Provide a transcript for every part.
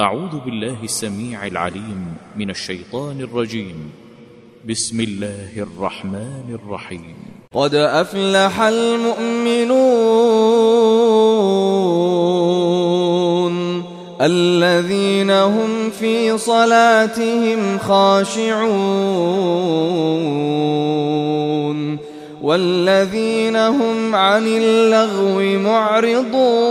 أعوذ بالله السميع العليم من الشيطان الرجيم. بسم الله الرحمن الرحيم. قد أفلح المؤمنون الذين هم في صلاتهم خاشعون والذين هم عن اللغو معرضون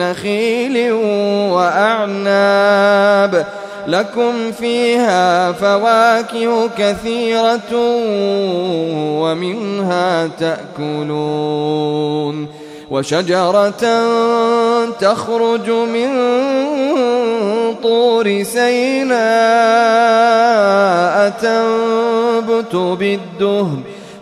نخيل وأعناب. لكم فيها فواكه كثيرة ومنها تأكلون. وشجرة تخرج من طور سيناء تنبت بالدهن.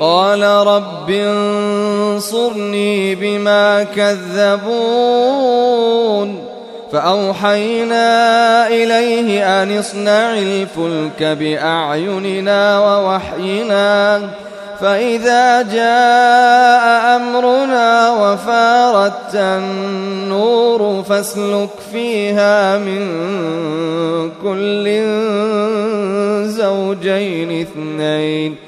قال رب انصرني بما كذبون. فأوحينا إليه أن اصنع الفلك بأعيننا ووحينا. فإذا جاء أمرنا وفارت النور فاسلك فيها من كل زوجين اثنين.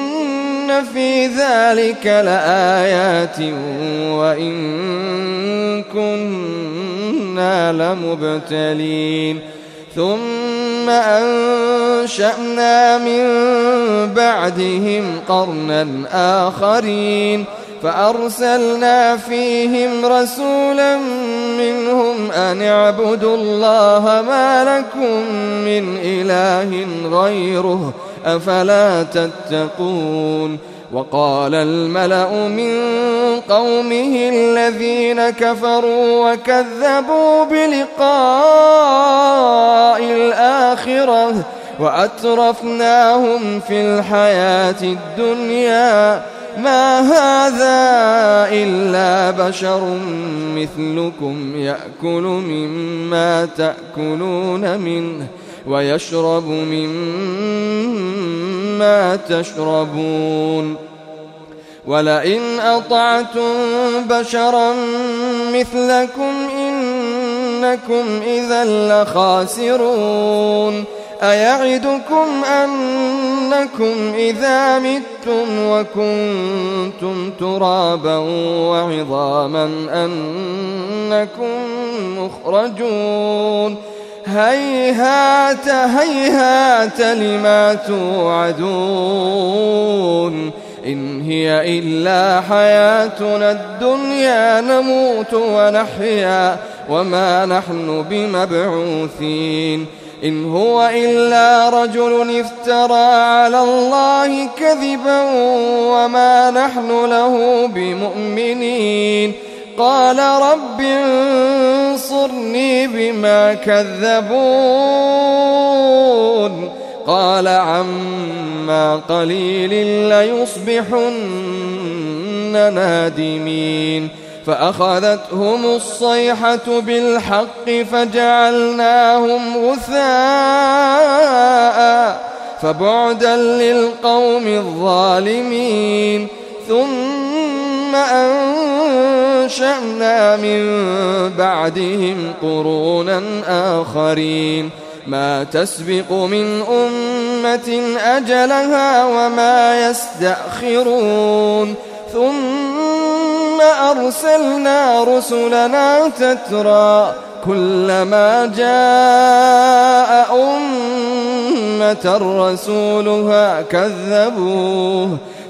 في ذلك لآيات وإن كنا لمبتلين. ثم أنشأنا من بعدهم قرنا آخرين. فأرسلنا فيهم رسولا منهم أن اعبدوا الله ما لكم من إله غيره. أفلا تتقون وقال الملأ من قومه الذين كفروا وكذبوا بلقاء الآخرة وأترفناهم في الحياة الدنيا ما هذا إلا بشر مثلكم يأكل مما تأكلون منه ويشرب مما تشربون. ولئن أطعتم بشرا مثلكم إنكم إذا لخاسرون. أيعدكم أنكم إذا متم وكنتم ترابا وعظاما أنكم مخرجون. هيهات هيهات لما توعدون إن هي إلا حياتنا الدنيا نموت ونحيا وما نحن بمبعوثين. إن هو إلا رجل افترى على الله كذبا وما نحن له بمؤمنين. قال رب انصرني بما كذبون. قال عما قليل ليصبحن نادمين. فأخذتهم الصيحة بالحق فجعلناهم غثاء فبعدا للقوم الظالمين. ثم أنشأنا من بعدهم قرونا آخرين. ما تسبق من أمة أجلها وما يستأخرون. ثم أرسلنا رسلنا تترى كلما جاء أمة رسولها كذبوه.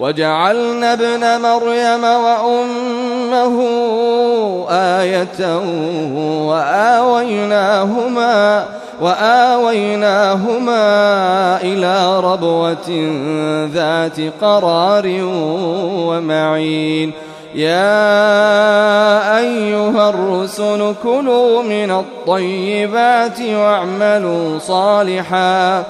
وجعلنا ابن مريم وأمه آية وآويناهما وآويناهما إلى ربوة ذات قرار ومعين. يا أيها الرسل كلوا من الطيبات واعملوا صالحا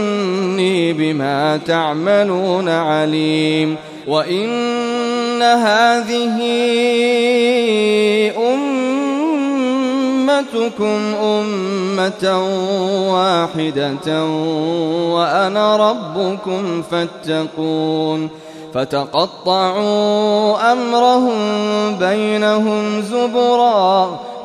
إني بما تعملون عليم وإن هذه أمتكم أمة واحدة وأنا ربكم فاتقون فتقطعوا أمرهم بينهم زبرا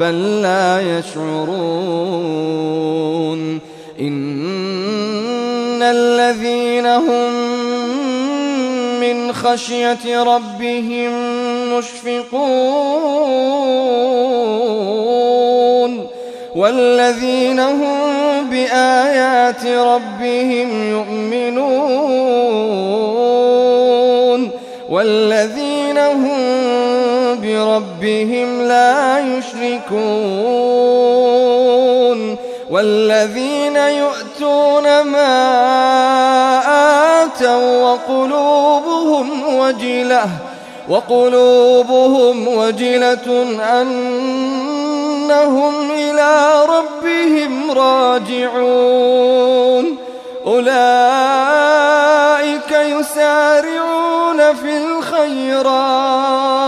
بل لا يشعرون. إن الذين هم من خشية ربهم مشفقون. والذين هم بآيات ربهم يؤمنون. والذين هم بربهم لا يشركون والذين يؤتون ما آتوا وقلوبهم وجلة وقلوبهم وجلة أنهم إلى ربهم راجعون أولئك يسارعون في الخيرات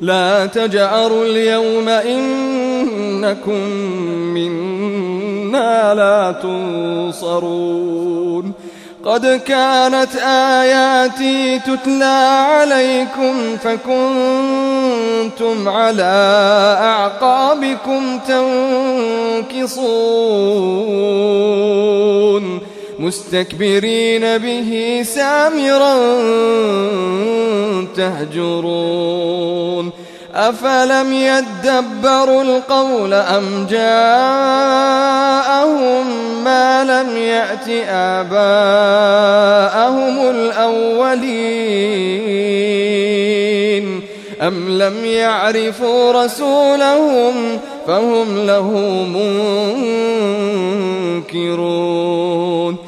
لا تجأروا اليوم إنكم منا لا تنصرون. قد كانت آياتي تتلى عليكم فكنتم على أعقابكم تنكصون. مستكبرين به سامرا تهجرون. أفلم يدبروا القول أم جاءهم ما لم يأت آباءهم الأولين؟ أم لم يعرفوا رسولهم فهم له منكرون؟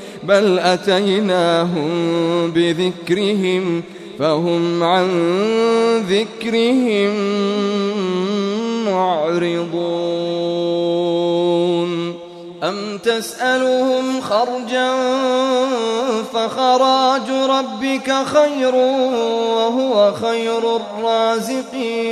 بل أتيناهم بذكرهم فهم عن ذكرهم معرضون. أم تسألهم خرجا فخراج ربك خير وهو خير الرازقين.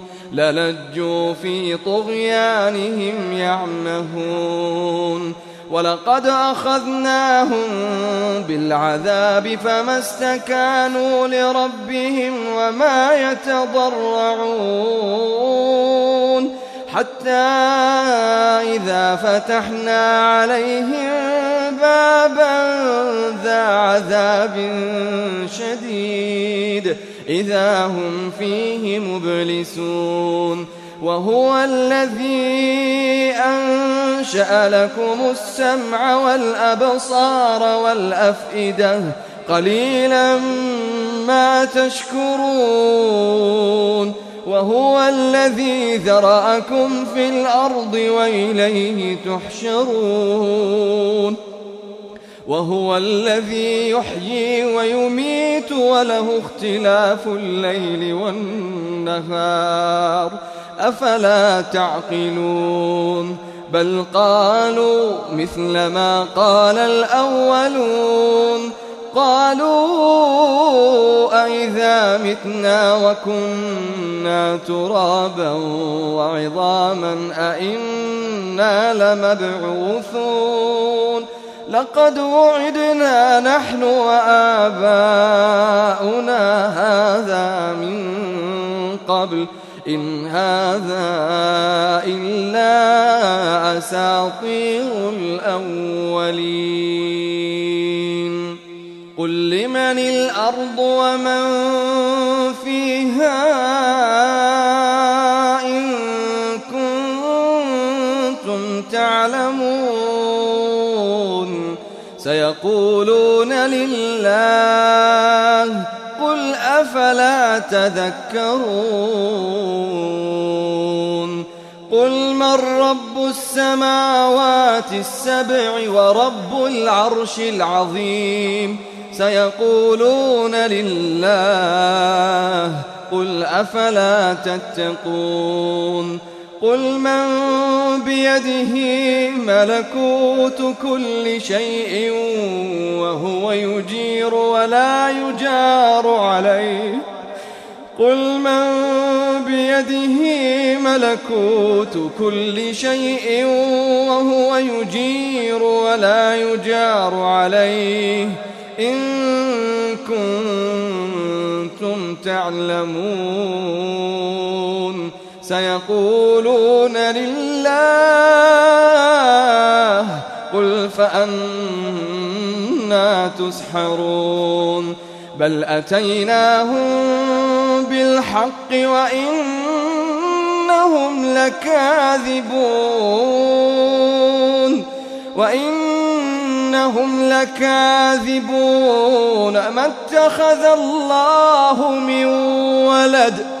للجوا في طغيانهم يعمهون. ولقد أخذناهم بالعذاب فما استكانوا لربهم وما يتضرعون. حتى إذا فتحنا عليهم بابا ذا عذاب شديد. إذا هم فيه مبلسون وهو الذي أنشأ لكم السمع والأبصار والأفئدة قليلا ما تشكرون وهو الذي ذرأكم في الأرض وإليه تحشرون وهو الذي يحيي ويميت وله اختلاف الليل والنهار. أفلا تعقلون؟ بل قالوا مثل ما قال الأولون. قالوا أئذا متنا وكنا ترابا وعظاما أئنا لمبعوثون. لقد وعدنا نحن وآباؤنا هذا من قبل إن هذا إلا أساطير الأولين. قل لمن الأرض ومن فيها؟ سيقولون لله قل أفلا تذكرون قل من رب السماوات السبع ورب العرش العظيم سيقولون لله قل أفلا تتقون قل من بيده ملكوت كل شيء وهو يجير ولا يجار عليه. قل من بيده ملكوت كل شيء وهو يجير ولا يجار عليه. إن كنتم تعلمون. سيقولون لله قل فأنا تسحرون بل أتيناهم بالحق وإنهم لكاذبون وإنهم لكاذبون ما اتخذ الله من ولد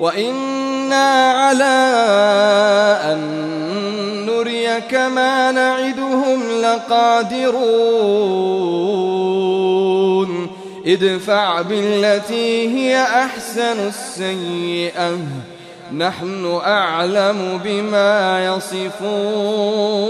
وإنا على أن نريك ما نعدهم لقادرون ادفع بالتي هي أحسن السيئة نحن أعلم بما يصفون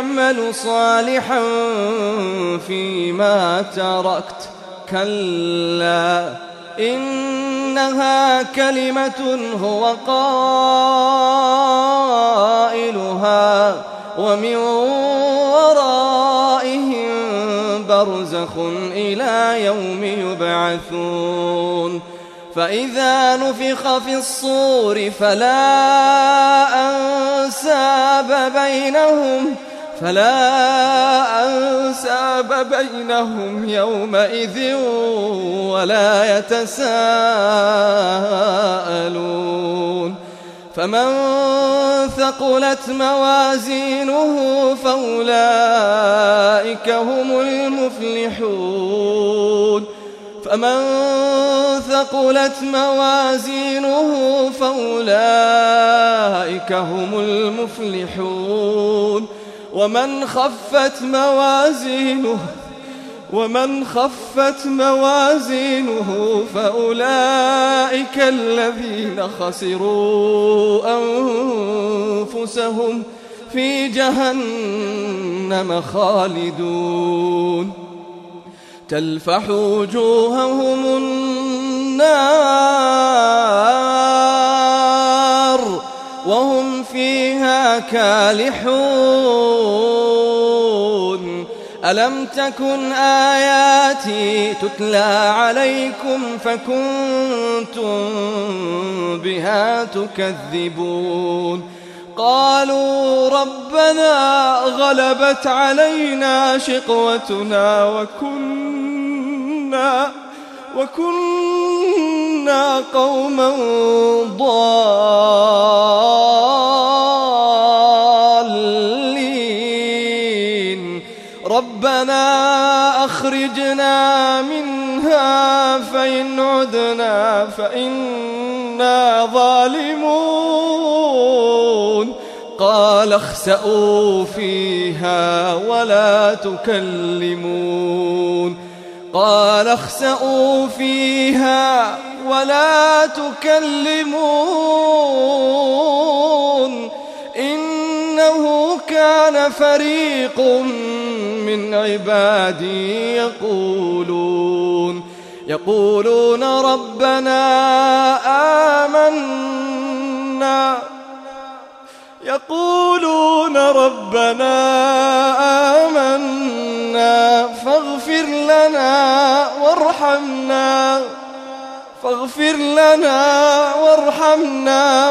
أعمل صالحا فيما تركت. كلا إنها كلمة هو قائلها ومن ورائهم برزخ إلى يوم يبعثون. فإذا نفخ في الصور فلا أنساب بينهم فلا أنساب بينهم يومئذ ولا يتساءلون. فمن ثقلت موازينه فأولئك هم المفلحون. فمن ثقلت موازينه فأولئك هم المفلحون. ومن خفت موازينه ومن خفت موازينه فأولئك الذين خسروا أنفسهم في جهنم خالدون. تلفح وجوههم النار وهم كالحون ألم تكن آياتي تتلى عليكم فكنتم بها تكذبون؟ قالوا ربنا غلبت علينا شقوتنا وكنا وكنا قوما ضالين. ربنا أخرجنا منها فإن عدنا فإنا ظالمون. قال اخسأوا فيها ولا تكلمون. قال اخسأوا فيها ولا تكلمون. إنه كان فريق من عبادي يقولون يقولون ربنا آمنا. يقولون ربنا آمنا. فاغفر لنا وارحمنا. فاغفر لنا وارحمنا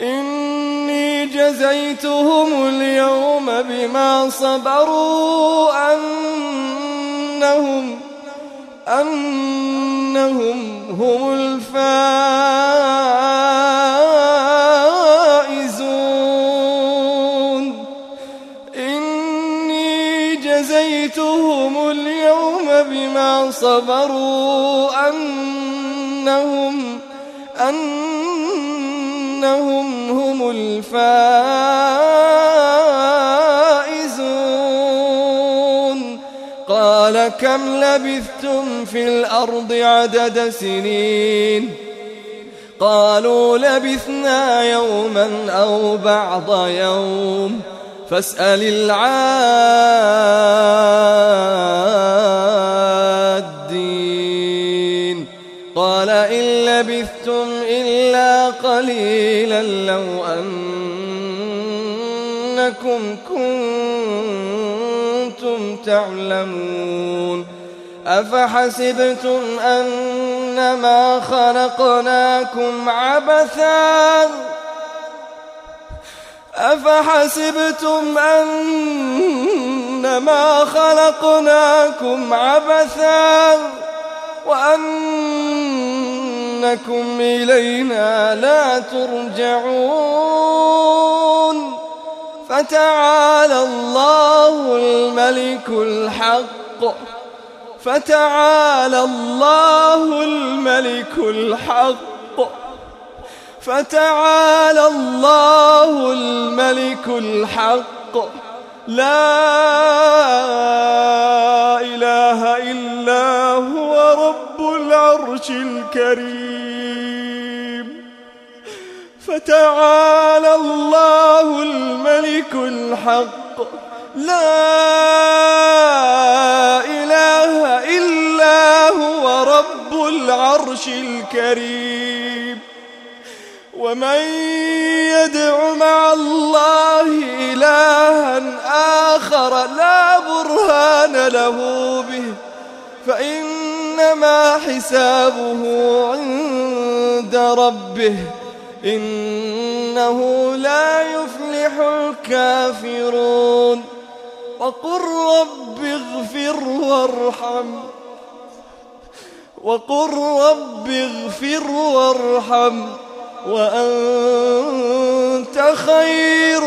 إني جزيتهم اليوم بما صبروا أنهم أنهم هم الفائزون. إني جزيتهم اليوم بما صبروا أنهم أنهم هم الفائزون. قال كم لبثتم في الأرض عدد سنين؟ قالوا لبثنا يوما أو بعض يوم. فاسأل العادين. قال إن لبثتم إلا قليلا لو أنكم كنتم تعلمون أفحسبتم أنما خلقناكم عبثا أفحسبتم أنما خلقناكم عبثا وأنكم إلينا لا ترجعون فتعالى الله الملك الحق فتعالى الله الملك الحق فتعالى الله الملك الحق لا إله إلا هو رب العرش الكريم. فتعالى الله الملك الحق. لا إله إلا هو رب العرش الكريم. لا برهان له به فإنما حسابه عند ربه إنه لا يفلح الكافرون. وقل رب اغفر وارحم وقل رب اغفر وارحم وأنت خير